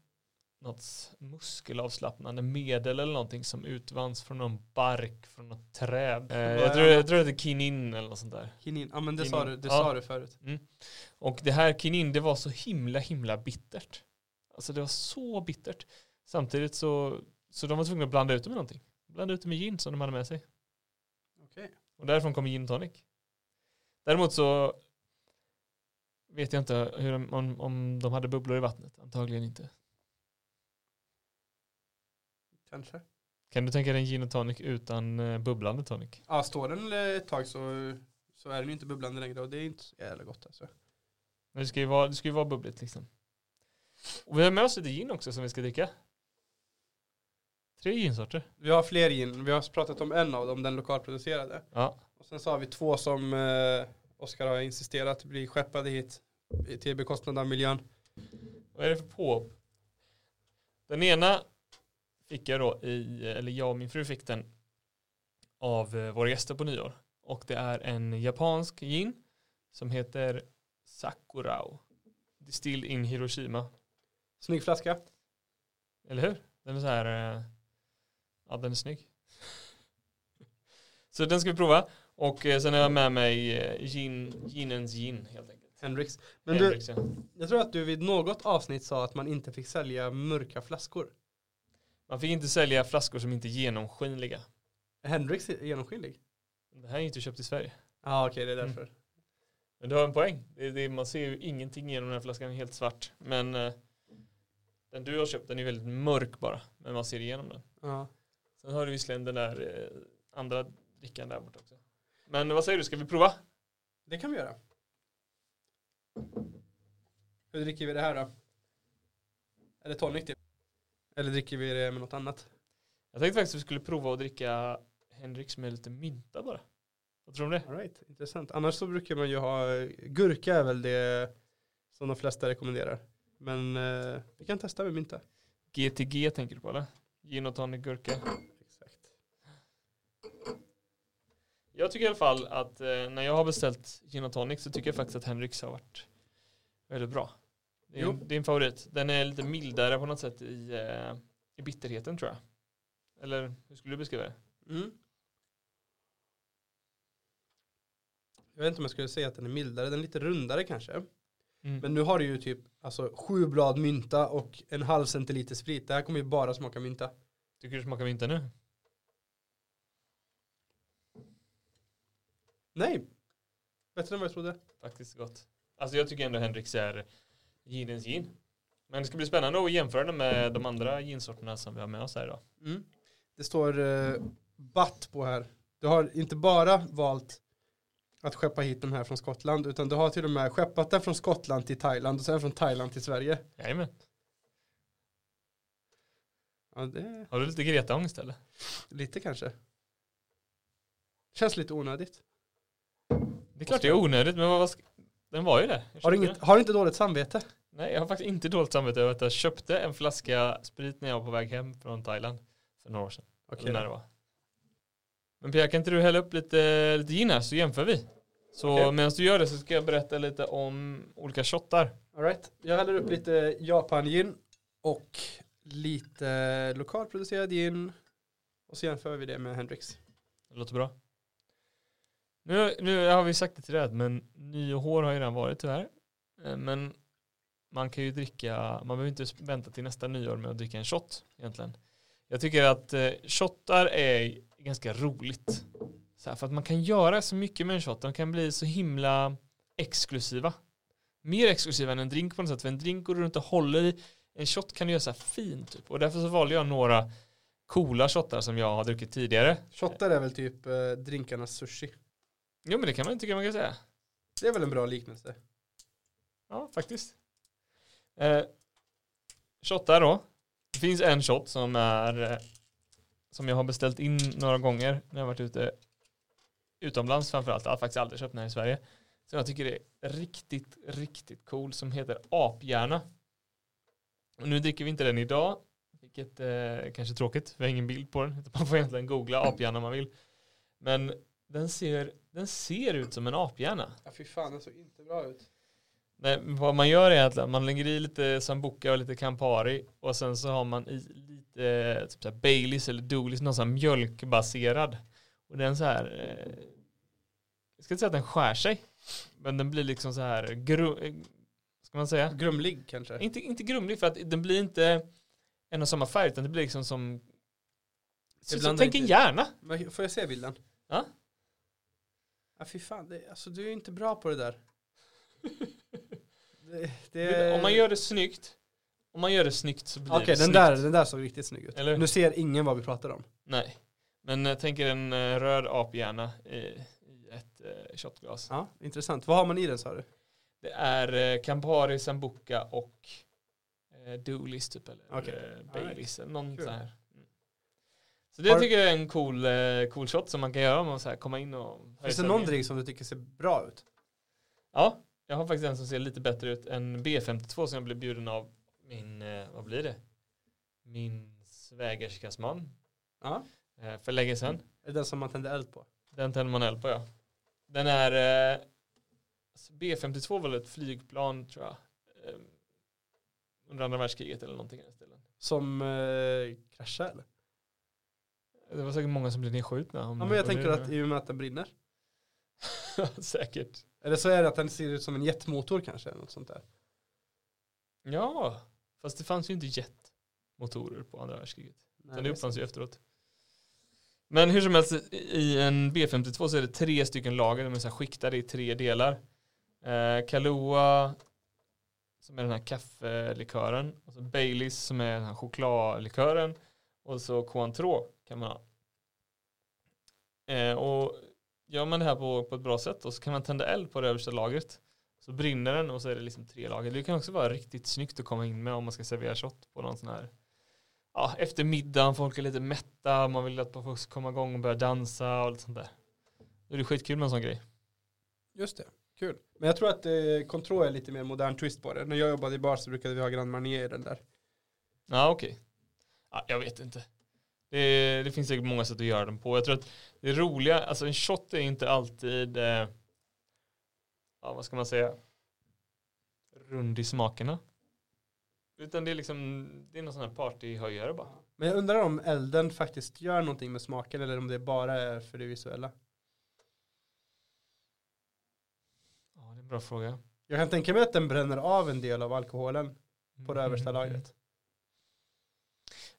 något muskelavslappnande medel eller någonting som utvanns från någon bark från något träd. Eh, jag, tror, jag tror det heter kinin eller något sånt där. Kinin, ja men det, Kinin. sa du, det Ja. sa du förut. Och det här kinin det var så himla himla bittert. Alltså det var så bittert. Samtidigt så, så de var tvungna att blanda ut det med någonting. Blanda ut det med gin som de hade med sig. Okej. Och därifrån kommer gin tonic. Däremot så vet jag inte hur de, om, om de hade bubblor i vattnet. Antagligen inte. Kanske. Kan du tänka dig en gin och tonic utan eh, bubblande tonic? Ja, står den ett tag så, så är den ju inte bubblande längre och det är inte så jävla gott alltså. Men det ska ju vara, det ska ju vara bubbligt liksom. Och vi har med oss lite gin också som vi ska dricka. Tre ginsorter. Vi har fler gin, vi har pratat om en av dem, den lokalproducerade. Ja. Och sen så har vi två som eh, Oskar har insisterat blir skeppade hit till bekostnad av miljön. Vad är det för påhopp? Den ena fick jag då i, eller jag och min fru fick den av eh, våra gäster på nyår. Och det är en japansk gin som heter Sakurao. Distilled in Hiroshima. Snygg flaska. Eller hur? Den är så här, eh, ja den är snygg. så den ska vi prova. Och eh, sen har jag med mig gin, ginens gin helt enkelt. Hendrix. Men du, Hendrix, ja. jag tror att du vid något avsnitt sa att man inte fick sälja mörka flaskor. Man fick inte sälja flaskor som inte är genomskinliga. Är Hendrix genomskinlig? Det här är inte köpt i Sverige. Ja ah, okej det är därför. Men du har en poäng. Det det, man ser ju ingenting genom den här flaskan, helt svart. Men eh, den du har köpt den är väldigt mörk bara. Men man ser igenom den. Ja. Sen har du visserligen den där eh, andra drickan där borta också. Men vad säger du, ska vi prova? Det kan vi göra. Hur dricker vi det här då? Är det tonic typ? Eller dricker vi det med något annat? Jag tänkte faktiskt att vi skulle prova att dricka Henriks med lite mynta bara. Vad tror du om det? All right, intressant. Annars så brukar man ju ha, gurka är väl det som de flesta rekommenderar. Men eh, vi kan testa med mynta. GTG tänker du på eller? Gin och tonic gurka. Exakt. Jag tycker i alla fall att eh, när jag har beställt gin och tonic så tycker jag faktiskt att Henriks har varit väldigt bra. Det är, en favorit. Den är lite mildare på något sätt i, eh, i bitterheten tror jag. Eller hur skulle du beskriva det? Mm. Jag vet inte om jag skulle säga att den är mildare, den är lite rundare kanske. Mm. Men nu har du ju typ alltså, sju blad mynta och en halv centiliter sprit. Det här kommer ju bara smaka mynta. Tycker du smakar mynta nu? Nej, bättre än vad jag trodde. Faktiskt gott. Alltså jag tycker ändå Henriks är ginens gin. Men det ska bli spännande att jämföra den med de andra ginsorterna som vi har med oss här idag. Mm. Det står eh, batt på här. Du har inte bara valt att skeppa hit de här från Skottland utan du har till och med skeppat den från Skottland till Thailand och sen från Thailand till Sverige. Jajamän. Ja, det Har du lite Greta-ångest eller? lite kanske. Känns lite onödigt. Det är klart det är onödigt men vad, vad ska... Den var ju. Jag Har du, inget, har du inte dåligt samvete? Nej jag har faktiskt inte dåligt samvete över att jag köpte en flaska sprit när jag var på väg hem från Thailand. För några år sedan. Okej. När det var. Men Pia kan inte du hälla upp lite, lite gin här så jämför vi. Så Okej. medan du gör det så ska jag berätta lite om olika shottar. All right. Jag häller upp lite Japan-gin och lite lokalproducerad gin och så jämför vi det med Hendrix. Det låter bra. Nu, nu har vi sagt det till det men nyår har ju redan varit tyvärr. Eh, men man kan ju dricka, man behöver inte vänta till nästa nyår med att dricka en shot egentligen. Jag tycker att eh, shottar är ganska roligt. Så här, för att man kan göra så mycket med en shot, de kan bli så himla exklusiva. Mer exklusiva än en drink på något sätt, för en drink går du runt och håller i. En shot kan du göra så här fint typ. Och därför så valde jag några coola shottar som jag har druckit tidigare. Shottar är väl typ eh, drinkarnas sushi. Jo men det kan man tycka man kan säga. Det är väl en bra liknelse. Ja, faktiskt. Eh, shottar då. Det finns en shot som är eh, som jag har beställt in några gånger när jag varit ute utomlands framförallt. Jag har faktiskt aldrig köpt den här i Sverige. som jag tycker är riktigt, riktigt cool som heter Aphjärna. Och nu dricker vi inte den idag, vilket eh, kanske är tråkigt, vi har ingen bild på den. Man får egentligen googla aphjärna om man vill. Men den ser, den ser ut som en aphjärna. Ja fy fan, den såg inte bra ut. Nej, vad man gör är att man lägger i lite sambuca och lite campari och sen så har man i lite typ så här Baileys eller Dooleys, någon sån här mjölkbaserad. Och den så här, eh, jag ska inte säga att den skär sig, men den blir liksom så här, gru, eh, ska man säga? Grumlig kanske? Inte, inte grumlig för att den blir inte en och samma färg utan det blir liksom som så, så, tänk en inte- hjärna. Får jag se bilden? Ja. Ja fy fan, det, alltså du är inte bra på det där. det, det... Om man gör det snyggt, om man gör det snyggt så blir Okej, det den snyggt. där, den där såg riktigt snygg ut. Eller? Nu ser ingen vad vi pratar om. Nej, men jag tänker en eh, röd aphjärna i, i ett eh, shotglas. Ja, intressant. Vad har man i den sa du? Det är eh, Campari, Sambuca och eh, Dooleys typ eller eh, Baileys eller någon Kul. sån här. Så det Har- tycker jag är en cool, eh, cool shot som man kan göra om man så här komma in och Finns det någon drink som du tycker ser bra ut? Ja, jag har faktiskt en som ser lite bättre ut än B52 som jag blev bjuden av min, eh, vad blir det? Min svägerskas man Ja. eh, för länge sedan. Är det den som man tänder eld på? Den tänder man eld på ja. Den är eh, alltså B52 var ett flygplan tror jag. Under andra världskriget eller någonting i den stilen. Som eh, kraschar eller? Det var säkert många som blev nedskjutna. Ja men jag tänker att i och med att den brinner. säkert. Eller så är det att den ser ut som en jetmotor kanske. Något sånt där. Ja, fast det fanns ju inte jetmotorer på andra världskriget. Nej, är uppfanns ju efteråt. Men hur som helst, i en B52 så är det tre stycken lager, de är så skiktade i tre delar. Eh, Kahlua, som är den här kaffelikören. Och så Baileys som är den här chokladlikören. Och så Cointreau kan man ha. Eh, och gör man det här på, på ett bra sätt och så kan man tända eld på det översta lagret. Så brinner den och så är det liksom tre lager. Det kan också vara riktigt snyggt att komma in med om man ska servera shot på någon sån här ja, efter middagen, folk är lite mätta, man vill att folk ska komma igång och börja dansa och lite sånt där. Då är det skitkul med en sån grej. Just det, kul. Men jag tror att eh, Control är lite mer modern twist på det. När jag jobbade i bar så brukade vi ha Grand Marnier i den där. Ja, okej. Ja, jag vet inte. Det, det finns säkert många sätt att göra den på. Jag tror att det roliga, alltså en shot är inte alltid, eh, ja vad ska man säga, rund i smakerna. Utan det är liksom, det är någon sån här partyhöjare bara. Men jag undrar om elden faktiskt gör någonting med smaken eller om det bara är för det visuella. Ja, det är en bra fråga. Jag kan tänka mig att den bränner av en del av alkoholen på det översta Mm. lagret.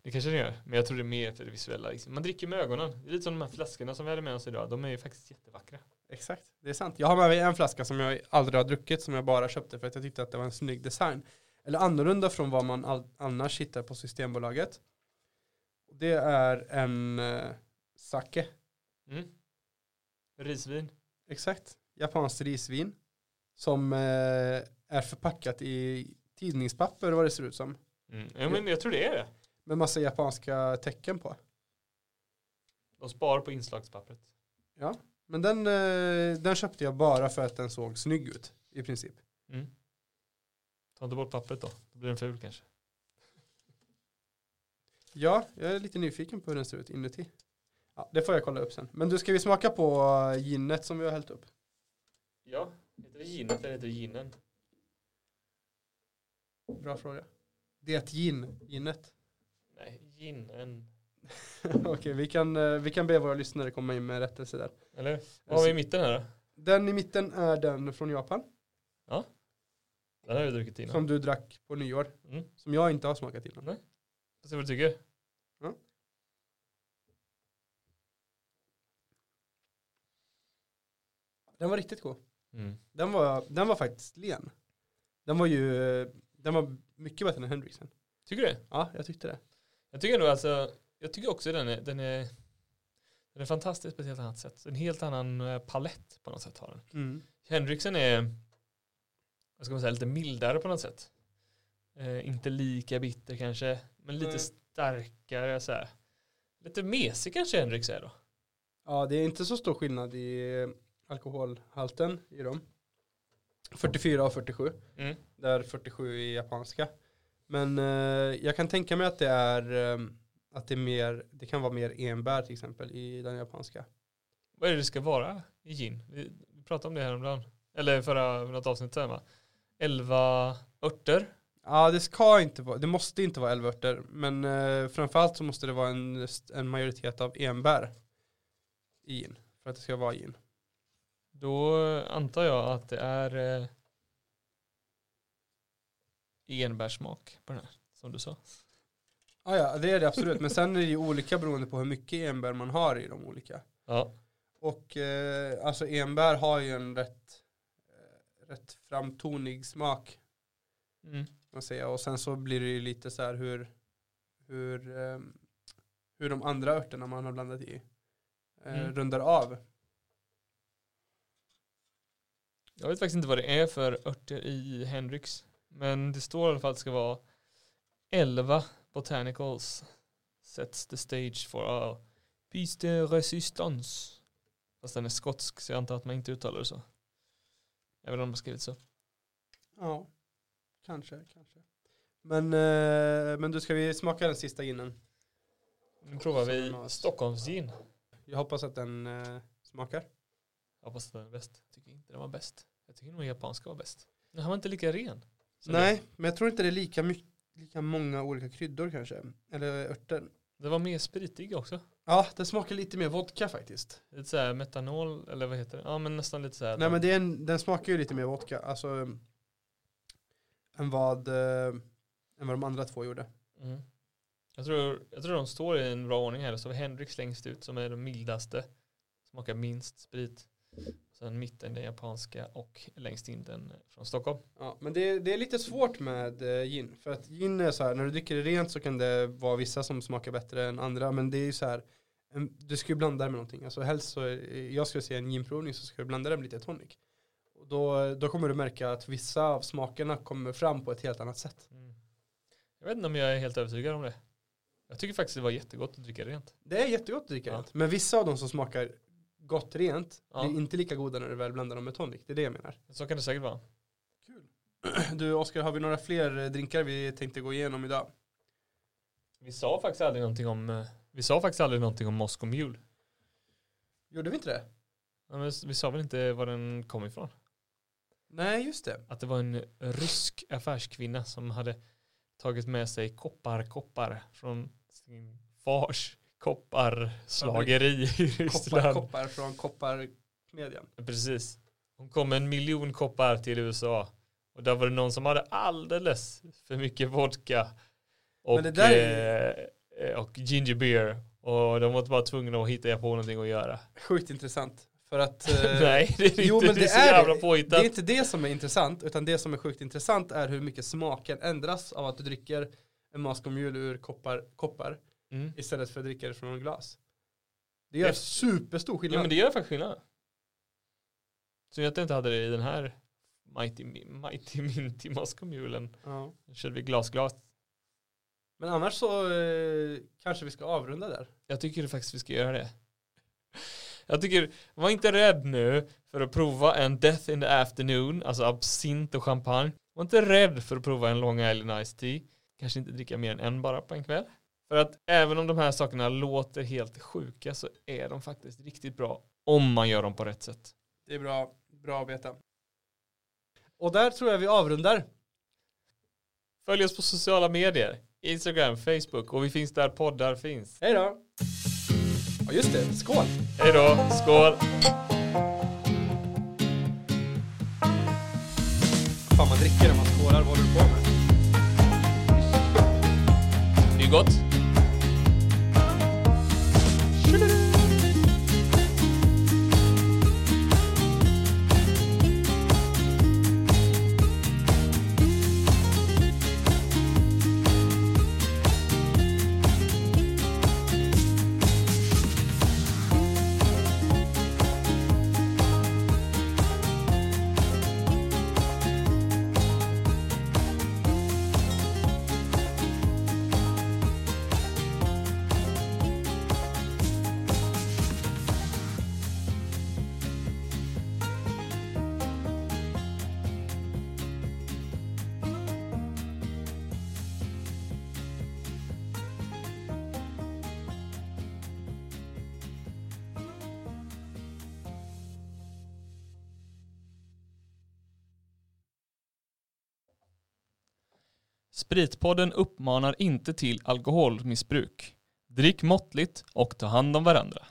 Det kanske det gör, men jag tror det är mer för det visuella. Liksom. Man dricker med ögonen. Det är lite som de här flaskorna som vi hade med oss idag. De är ju faktiskt jättevackra. Exakt, det är sant. Jag har med mig en flaska som jag aldrig har druckit som jag bara köpte för att jag tyckte att det var en snygg design. Eller annorlunda från vad man annars hittar på Systembolaget. Det är en eh, sake. Mm. Risvin. Exakt. Japanskt risvin. Som eh, är förpackat i tidningspapper vad det ser ut som. Mm. Ja, men jag tror det är det. Med massa japanska tecken på. De sparar på inslagspappret. Men den, eh, den köpte jag bara för att den såg snygg ut. I princip. Mm. Ta inte bort pappret då. Då blir den ful kanske. Ja, jag är lite nyfiken på hur den ser ut inuti. Ja, det får jag kolla upp sen. Men du, ska vi smaka på eh, ginet som vi har hällt upp? Ja, heter det ginet eller heter det ginen? Bra fråga. Det gin, ginet. Nej, ginen. Okej, vi, kan, eh, vi kan be våra lyssnare komma in med rättelse där. Eller? Vad har vi i mitten här då? Den i mitten är den från Japan. Den har vi druckit innan. Som du drack på nyår. Mm. Som jag inte har smakat innan. Nej. Får se vad du tycker. Den var riktigt god. Mm. Den var, den var faktiskt len. Den var ju, eh, den var mycket bättre än Hendrixen. Tycker du det? Ja, jag tyckte det. Jag tycker ändå alltså, jag tycker också den är, den är, den är fantastisk på ett helt annat sätt. En helt annan eh, palett på något sätt har den. Mm. Henriksen är, vad ska man säga, lite mildare på något sätt. Eh, inte lika bitter kanske, men lite Nej. starkare så här. Lite mesig kanske Henriks är då. Ja, det är inte så stor skillnad i eh, alkoholhalten i dem. 44 och 47. Mm. Där 47 är japanska. Men eh, jag kan tänka mig att det är eh, att det är mer, det kan vara mer enbär till exempel i den japanska. Vad är det det ska vara i gin? Vi pratade om det häromdagen. Eller förra något avsnitt sen va? 11 örter. Ja det ska inte vara, det måste inte vara 11 örter. Men eh, framförallt så måste det vara en, en majoritet av enbär i gin. För att det ska vara gin. Då antar jag att det är eh, enbärssmak på den här. Som du sa. Ah, ja det är det absolut. Men sen är det ju olika beroende på hur mycket enbär man har i de olika. Ja. Och eh, alltså enbär har ju en rätt, eh, rätt framtonig smak. Mm. Man säga. Och sen så blir det ju lite så här hur, hur, eh, hur de andra örterna man har blandat i eh, Mm. rundar av. Jag vet faktiskt inte vad det är för örter i Hendrix. Men det står i alla fall att det ska vara 11 botanicals sets the stage for a piece de resistance. Fast den är skotsk så jag antar att man inte uttalar det så. Även om de har skrivit så. Ja, kanske, kanske. Men, eh, men du ska vi smaka den sista ginen? Nu provar vi mas. Stockholms gin. Jag hoppas att den eh, smakar. Jag hoppas att den är bäst. Jag tycker inte den var bäst. Jag tycker nog japanska var bäst. Den här var inte lika ren. Som Nej, men jag tror inte det är lika, mycket, lika många olika kryddor kanske. Eller örter. Det. det var mer spritig också. Ja, den smakar lite mer vodka faktiskt. Lite såhär metanol, eller vad heter det? Ja men nästan lite såhär. Nej men det är en, den smakar ju lite mer vodka. Alltså um, än vad, eh, än vad de andra två gjorde. Mm. Jag, tror, jag tror de står i en bra ordning här. Så har vi Hendrix längst ut som är den mildaste. Smakar minst sprit. Sen mitten den japanska och längst in den från Stockholm. Ja, men det, det är lite svårt med eh, gin. För att gin är så här, när du dricker det rent så kan det vara vissa som smakar bättre än andra. Men det är ju så här, du ska ju blanda det med någonting. Alltså helst så, är- jag skulle säga en ginprovning så ska du blanda det med lite tonic. Och då, då kommer du märka att vissa av smakerna kommer fram på ett helt annat sätt. Mm. Jag vet inte om jag är helt övertygad om det. Jag tycker faktiskt det var jättegott att dricka rent. Det är jättegott att dricka Ja. rent. Men vissa av dem som smakar gott rent Ja. blir inte lika goda när du väl blandar dem med tonic. Det är det jag menar. Så kan det säkert vara. Du Oskar, har vi några fler eh, drinkar vi tänkte gå igenom idag? Vi sa faktiskt aldrig någonting om eh, Vi sa faktiskt aldrig någonting om Moscow Mule. Gjorde vi inte det? Ja, men Vi sa väl inte var den kom ifrån? Nej, just det. Att det var en rysk affärskvinna som hade tagit med sig kopparkoppar från sin fars kopparslageri i Ryssland. koppar från kopparmedjan. Precis. Hon kom en miljon koppar till USA. Och där var det någon som hade alldeles för mycket vodka. Och, är- eh, och ginger beer. Och de var bara tvungna att hitta på någonting att göra. Sjukt intressant. För att... eh, Nej, det är jo, inte. men det är det är jävla det. är inte det som är intressant, utan det som är sjukt intressant är hur mycket smaken ändras av att du dricker en Moscow Mule ur koppar, koppar Mm. istället för att dricka det från en glas. Det gör Det- superstor skillnad. Ja men det gör faktiskt skillnad. Så jag inte hade det i den här Mighty, Mighty Minty Moscow Mulen. ja. Nu körde vi glasglas. Men annars så eh, kanske vi ska avrunda där. Jag tycker faktiskt vi ska göra det. Jag tycker, var inte rädd nu för att prova en Death in the Afternoon, alltså absint och champagne. Var inte rädd för att prova en Long Island Ice Tea. Kanske inte dricka mer än en bara på en kväll. För att även om de här sakerna låter helt sjuka så är de faktiskt riktigt bra om man gör dem på rätt sätt. Det är bra, bra att veta. Och där tror jag vi avrundar. Följ oss på sociala medier. Instagram, Facebook och vi finns där poddar finns. Hej då! Ja just det, skål! Hej då, skål! Fan man dricker när man skålar, vad håller du på med? Det är gott. Spritpodden uppmanar inte till alkoholmissbruk. Drick måttligt och ta hand om varandra.